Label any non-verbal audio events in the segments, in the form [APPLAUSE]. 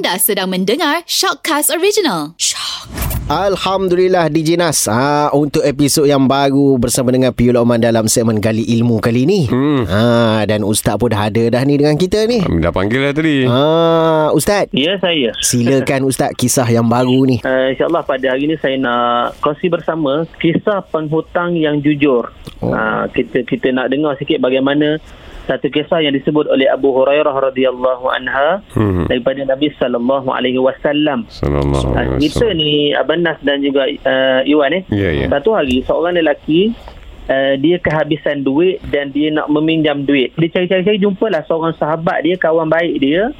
Anda sedang mendengar Shockcast Original. Shock. Alhamdulillah DJ Nas ha, Untuk episod yang baru Bersama dengan Piul Oman Dalam segmen Gali Ilmu kali ni hmm. ha, Dan Ustaz pun dah ada dah ni Dengan kita ni Kami dah panggil dah tadi ha, Ustaz Ya saya Silakan Ustaz Kisah yang baru ni uh, InsyaAllah pada hari ini Saya nak kongsi bersama Kisah penghutang yang jujur oh. uh, kita, kita nak dengar sikit Bagaimana satu kisah yang disebut oleh Abu Hurairah radhiyallahu anha hmm. daripada Nabi sallallahu alaihi wasallam. Sallallahu alaihi wasallam. Kita ni Abang Nas dan juga uh, Iwan eh. Ya, ya. Satu hari seorang lelaki uh, dia kehabisan duit dan dia nak meminjam duit. Dia cari-cari jumpalah seorang sahabat dia, kawan baik dia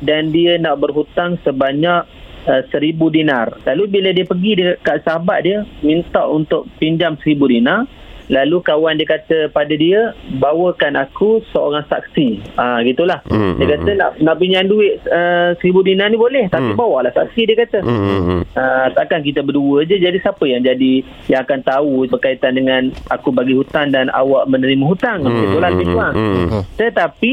dan dia nak berhutang sebanyak uh, seribu dinar. Lalu bila dia pergi dekat sahabat dia minta untuk pinjam seribu dinar, Lalu kawan dia kata pada dia bawakan aku seorang saksi. Ah ha, gitulah. Mm, dia kata nak nak pinjam duit uh, seribu dinar ni boleh tapi mm. bawalah saksi dia kata. Mm, uh, takkan kita berdua je jadi siapa yang jadi yang akan tahu berkaitan dengan aku bagi hutang dan awak menerima hutang. Mm, gitulah mm, mm, Tetapi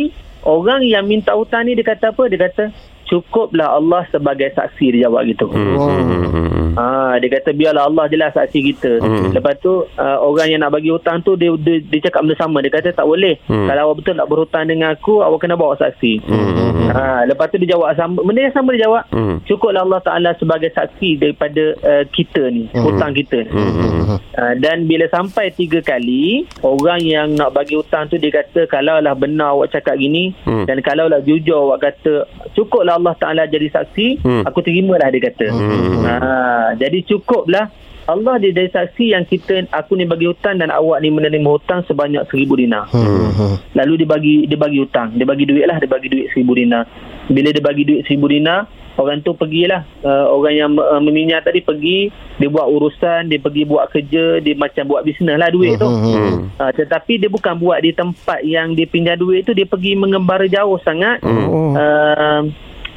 orang yang minta hutang ni dia kata apa? Dia kata cukuplah Allah sebagai saksi dia jawab gitu. Hmm. Ha, dia kata biarlah Allah jelas saksi kita. Hmm. Lepas tu uh, orang yang nak bagi hutang tu dia, dia dia cakap benda sama. Dia kata tak boleh. Hmm. Kalau awak betul nak berhutang dengan aku, awak kena bawa saksi. Hmm. Ha, lepas tu dia jawab sama. Benda yang sama dia jawab. Hmm. Cukuplah Allah Taala sebagai saksi daripada uh, kita ni, hmm. hutang kita. Hmm. Uh, dan bila sampai tiga kali, orang yang nak bagi hutang tu dia kata kalau lah benar awak cakap gini hmm. dan kalau lah jujur awak kata cukuplah Allah Taala jadi saksi, hmm. aku terimalah dia kata. Hmm. Ha, jadi cukuplah Allah dia dari saksi yang kita aku ni bagi hutang dan awak ni menerima hutang sebanyak seribu dinar. Hmm, hmm. Lalu dia bagi dia bagi hutang, dia bagi duit lah, dia bagi duit seribu dinar. Bila dia bagi duit seribu dinar, orang tu pergilah uh, orang yang uh, meminjam tadi pergi, dia buat urusan, dia pergi buat kerja, dia macam buat bisnes lah duit tu. Hmm. Uh, tetapi dia bukan buat di tempat yang dia pinjam duit tu, dia pergi mengembara jauh sangat. Hmm. Uh,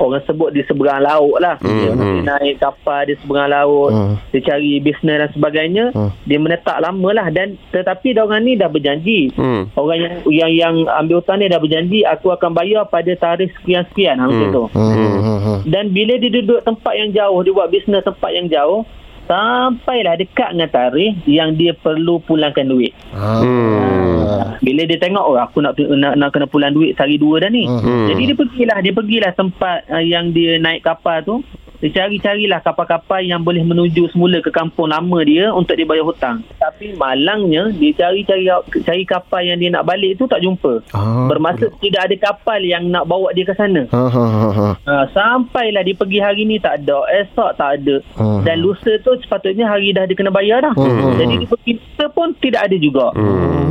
orang sebut di seberang laut lah. Hmm. Dia hmm. naik kapal di seberang laut. Hmm. Dia cari bisnes dan sebagainya. Hmm. Dia menetap lama lah. Dan, tetapi orang ni dah berjanji. Hmm. Orang yang yang yang ambil hutang ni dah berjanji aku akan bayar pada tarikh sekian-sekian. Ha, hmm. tu. Hmm. Dan bila dia duduk tempat yang jauh, dia buat bisnes tempat yang jauh, sampailah dekat dengan tarikh yang dia perlu pulangkan duit. Hmm. Bila dia tengok oh aku nak nak, nak kena pulang duit sehari dua dah ni. Hmm. Jadi dia pergilah dia pergilah tempat uh, yang dia naik kapal tu dia cari-carilah kapal-kapal yang boleh menuju semula ke kampung lama dia untuk dia bayar hutang. Tapi malangnya dia cari-cari cari kapal yang dia nak balik tu tak jumpa. Ah, Bermaksud ya. tidak ada kapal yang nak bawa dia ke sana. Ha, ha, ha, ha. Ha, sampailah dia pergi hari ni tak ada, esok tak ada. Ha. Dan lusa tu sepatutnya hari dah dia kena bayar dah. Ha. Jadi dia pergi pun tidak ada juga. Ha.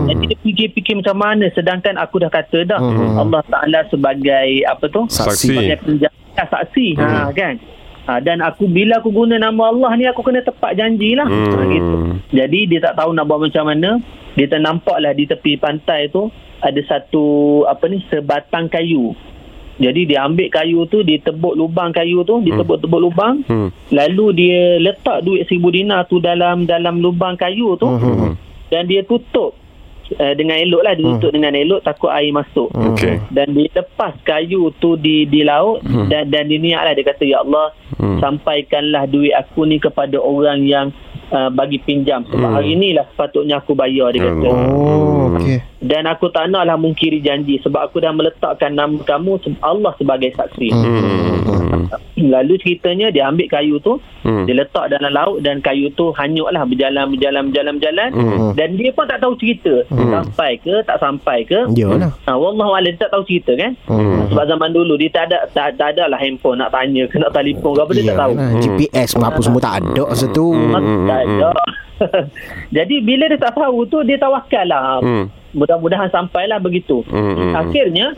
Jadi dia fikir-fikir macam mana sedangkan aku dah kata dah ha. Allah Taala sebagai apa tu? Saksi. Sebagai penjaga saksi. Ha. ha kan? Ha, dan aku bila aku guna nama Allah ni aku kena tepat janji lah. Hmm. Ha, gitu. Jadi dia tak tahu nak buat macam mana. Dia ternampak lah di tepi pantai tu ada satu apa ni sebatang kayu. Jadi dia ambil kayu tu, dia tebuk lubang kayu tu, dia hmm. tebuk-tebuk lubang. Hmm. Lalu dia letak duit seribu dinar tu dalam dalam lubang kayu tu. Hmm. Dan dia tutup uh, dengan elok lah ditutup hmm. dengan elok takut air masuk okay. dan dia lepas kayu tu di di laut hmm. dan dan dia niat lah dia kata ya Allah hmm. sampaikanlah duit aku ni kepada orang yang uh, bagi pinjam sebab hmm. hari inilah sepatutnya aku bayar dia kata oh, okay. dan aku tak naklah mungkiri janji sebab aku dah meletakkan nama kamu Allah sebagai saksi hmm. Lalu ceritanya dia ambil kayu tu hmm. dia letak dalam laut dan kayu tu hanyut lah berjalan berjalan berjalan berjalan hmm. dan dia pun tak tahu cerita hmm. sampai ke tak sampai ke yalah ha, Wallahualam tak tahu cerita kan hmm. sebab zaman dulu dia tak ada tak, tak ada lah handphone nak tanya ke nak telefon ke apa dia tak tahu hmm. GPS apa semua tak ada masa tu hmm. tak ada [LAUGHS] jadi bila dia tak tahu tu dia tawakal lah hmm. mudah-mudahan sampailah begitu hmm. akhirnya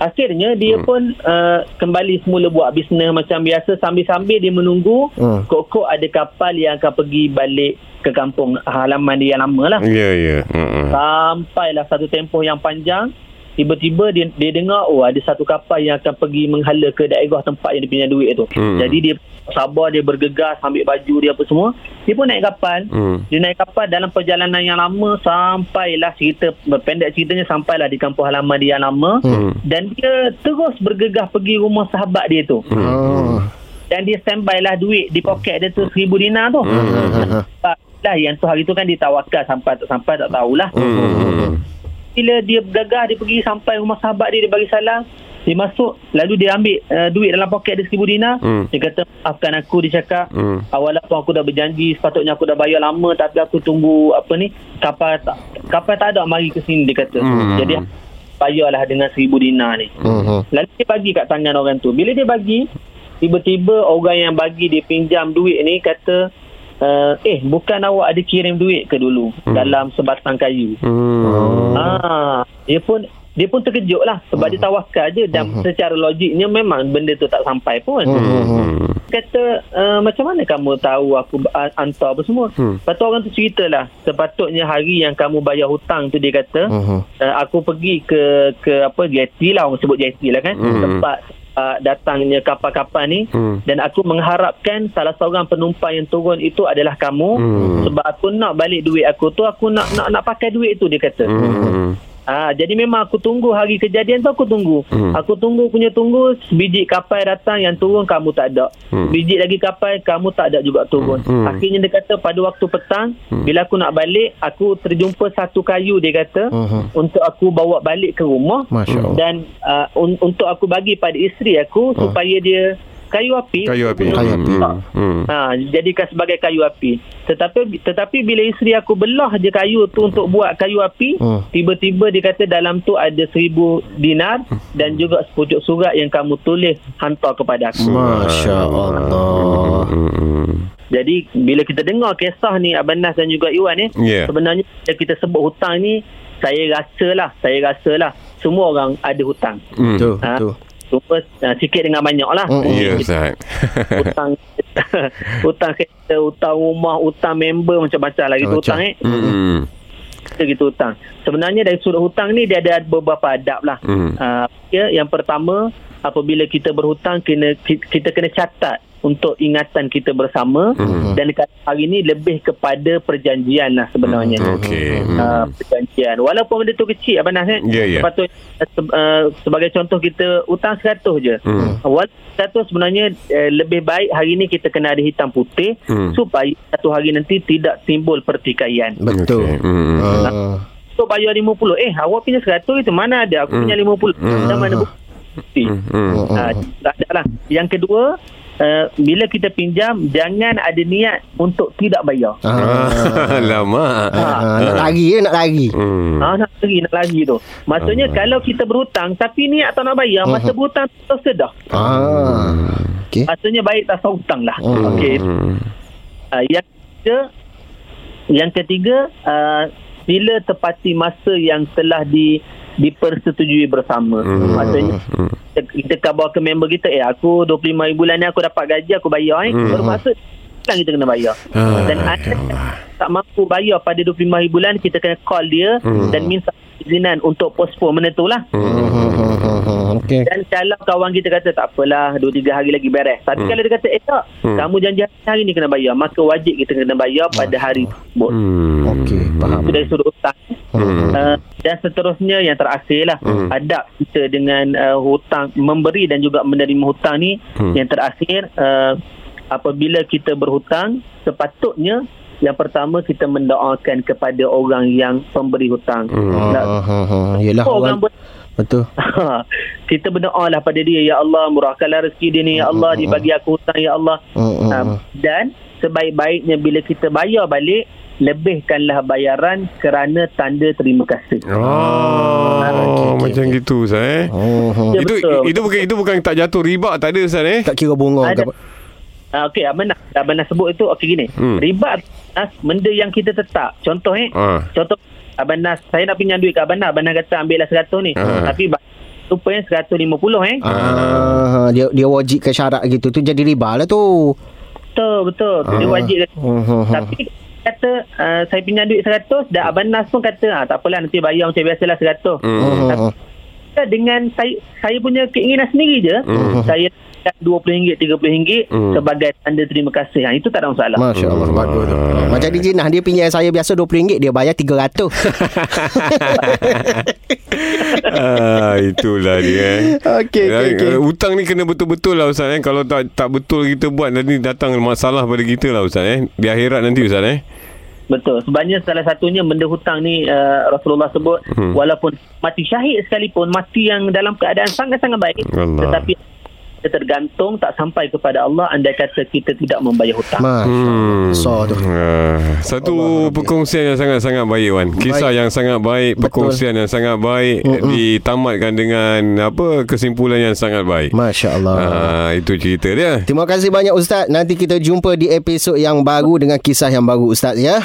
akhirnya dia hmm. pun uh, kembali semula buat bisnes macam biasa sambil-sambil dia menunggu hmm. kok-kok ada kapal yang akan pergi balik ke kampung halaman dia yang lama lah ya yeah, ya yeah. hmm. sampailah satu tempoh yang panjang tiba-tiba dia dia dengar oh ada satu kapal yang akan pergi menghala ke daerah tempat yang dia pinjam duit tu. Hmm. Jadi dia sabar dia bergegas ambil baju dia apa semua. Dia pun naik kapal. Hmm. Dia naik kapal dalam perjalanan yang lama sampailah cerita pendek ceritanya sampailah di kampung halaman dia yang lama Hmm. dan dia terus bergegas pergi rumah sahabat dia tu. Oh. Dan dia standby lah duit di poket dia tu seribu dinar tu. Hmm. Lah yang tu hari tu kan ditawakal sampai tak sampai tak tahulah. Hmm. Bila dia gagah dia pergi sampai rumah sahabat dia dia bagi salam. Dia masuk lalu dia ambil uh, duit dalam poket dia seribu dinar. Hmm. Dia kata maafkan aku dia cakap. Hmm. Awal apa aku dah berjanji sepatutnya aku dah bayar lama tapi aku tunggu apa ni kapal tak kapal tak ada mari ke sini dia kata. Hmm. Jadi bayarlah dengan seribu dinar ni. Hmm. Lalu dia bagi kat tangan orang tu. Bila dia bagi, tiba-tiba orang yang bagi dia pinjam duit ni kata, uh, eh bukan awak ada kirim duit ke dulu Hmm. dalam sebatang kayu. Hmm. Ah, dia pun dia pun terkejut lah sebab dia tawakal je dan secara logiknya memang benda tu tak sampai pun. Hmm. Kata uh, macam mana kamu tahu aku uh, hantar apa semua. Hmm. Lepas tu orang tu ceritalah sepatutnya hari yang kamu bayar hutang tu dia kata Hmm. uh, aku pergi ke ke apa jetty lah orang sebut jetty lah kan Hmm. tempat uh, datangnya kapal-kapal ni Hmm. dan aku mengharapkan salah seorang penumpang yang turun itu adalah kamu Hmm. sebab aku nak balik duit aku tu aku nak nak nak pakai duit tu dia kata Hmm. Ah, jadi memang aku tunggu hari kejadian tu aku tunggu. Hmm. Aku tunggu punya tunggu sebiji kapal datang yang turun kamu tak ada. Hmm. Biji lagi kapal kamu tak ada juga turun. Hmm. Akhirnya dia kata pada waktu petang Hmm. bila aku nak balik aku terjumpa satu kayu dia kata Hmm. untuk aku bawa balik ke rumah dan uh, un- untuk aku bagi pada isteri aku supaya dia kayu api Kayu api. Kayu api. Hmm. Hmm. Ha, jadikan sebagai kayu api. Tetapi tetapi bila isteri aku belah je kayu tu untuk buat kayu api, Hmm. tiba-tiba dia kata dalam tu ada seribu dinar dan juga sepucuk surat yang kamu tulis hantar kepada aku. Masya Allah. Hmm. Jadi bila kita dengar kisah ni Abang Nas dan juga Iwan ni, Yeah. sebenarnya bila kita sebut hutang ni, saya rasalah, saya rasalah semua orang ada hutang. Hmm. Betul, Ha? betul. Cuma uh, sikit dengan banyak lah. Hmm. Ya, Ustaz. hutang [LAUGHS] hutang kereta, hutang rumah, hutang member macam-macam lagi tu hutang eh. Hmm. Kita gitu hutang. Sebenarnya dari sudut hutang ni dia ada beberapa adab lah. Hmm. Uh, ya, yang pertama apabila kita berhutang kena ki- kita kena catat untuk ingatan kita bersama Hmm. dan dekat hari ni lebih kepada perjanjian lah sebenarnya. Okey. Hmm. Uh, perjanjian walaupun benda tu kecil Abang Nas kan Ya, ya. sepatutnya uh, se- uh, sebagai contoh kita hutang 100 je Hmm. Walaupun satu sebenarnya uh, lebih baik hari ni kita kena ada hitam putih Hmm. supaya satu hari nanti tidak timbul pertikaian. Betul. Okey. Hmm. Ah. So bayar 50. Eh awak punya 100 itu mana ada? Aku punya 50. Hmm. Dan mana bukti? Hmm. Hmm. Ha, tak ada lah. Yang kedua, uh, bila kita pinjam jangan ada niat untuk tidak bayar. Ah. [LAUGHS] Lama. Ah, nak lari ya, nak lari. Hmm. Ha, nak lagi, nak lagi tu. Maksudnya Ah. kalau kita berhutang tapi niat tak nak bayar, masa berhutang terus sedah. Ah. Okey. Maksudnya baik tak sah hutang lah. Hmm. Okey. Hmm. Uh, yang ketiga, yang ketiga uh, bila tepati masa yang telah di dipersetujui bersama. Hmm. Maksudnya Hmm. kita, kita khabar ke member kita, eh aku 25 bulan ni aku dapat gaji aku bayar eh. Hmm. Bermaksud kan kita kena bayar. Ah, Dan ya ada tak mampu bayar pada 25 hari bulan kita kena call dia Hmm. dan minta izinan untuk postpone benda tu lah. Hmm, hmm, hmm. Okey. Dan kalau kawan kita kata tak apalah 2-3 hari lagi beres. Tapi Hmm. kalau dia kata eh tak, Hmm. kamu janji hari ni kena bayar. Maka wajib kita kena bayar pada hari tersebut. Hmm. Okey, faham. Itu dari sudut hutang. Hmm. Uh, dan seterusnya yang terakhir lah Hmm. adab kita dengan uh, hutang memberi dan juga menerima hutang ni Hmm. yang terakhir uh, apabila kita berhutang sepatutnya yang pertama kita mendoakan kepada orang yang pemberi hutang. Hmm. Nak- Ah, ah, ah. Yelah orang orang ber- betul. [LAUGHS] kita berdoa lah pada dia ya Allah murahkanlah rezeki dia ni ya Allah dibagi aku hutang ya Allah Hmm, hmm, um, hmm. dan sebaik-baiknya bila kita bayar balik lebihkanlah bayaran kerana tanda terima kasih. Oh, okey, okey, macam okey. gitu Ustaz eh. Oh. Ya, itu betul. itu bukan itu bukan tak jatuh riba tak ada Ustaz eh. Tak kira bunga ke apa. Ah, Okey, Abang nak, Abang nak sebut itu okey gini. Hmm. Riba Nas, benda yang kita tetap. Contoh eh. Ah. Contoh Abang Nas, saya nak pinjam duit kat Abang Nas. Abang Nas kata ambil lah 100 ni. Ah. Tapi rupanya 150 eh. Ah, dia dia wajibkan syarat gitu tu jadi riba lah tu. Betul, betul. Dia Ah. wajib. Hmm, hmm, hmm. Tapi kata uh, saya pinjam duit 100 dan Abang Nas pun kata ah, tak apalah nanti bayar macam biasalah 100. Hmm. Hmm. Dengan saya saya punya keinginan sendiri je Hmm. saya RM20 RM30 Hmm. sebagai tanda terima kasih ha, itu tak ada masalah Masya Allah Bagus tu Macam DJ Nah Dia pinjam saya biasa RM20 Dia bayar RM300 [LAUGHS] ah, itulah dia eh. Okey, okey, Eh, okey. eh, Hutang ni kena betul-betul lah Ustaz eh. Kalau tak tak betul kita buat Nanti datang masalah pada kita lah Ustaz eh. Di akhirat nanti Ustaz eh. Betul. Sebenarnya salah satunya benda hutang ni uh, Rasulullah sebut Hmm. hmm. walaupun mati syahid sekalipun mati yang dalam keadaan sangat-sangat baik Allah. tetapi kita tergantung tak sampai kepada Allah andai kata kita tidak membayar hutang. Allah So tu Ah, satu perkongsian yang sangat-sangat baik Wan. Kisah Baik. yang sangat baik, Betul. perkongsian yang sangat baik ditamatkan dengan apa kesimpulan yang sangat baik. Masya Allah Ah, itu cerita dia. Terima kasih banyak Ustaz Nanti kita jumpa di episod yang baru Dengan kisah yang baru Ustaz ya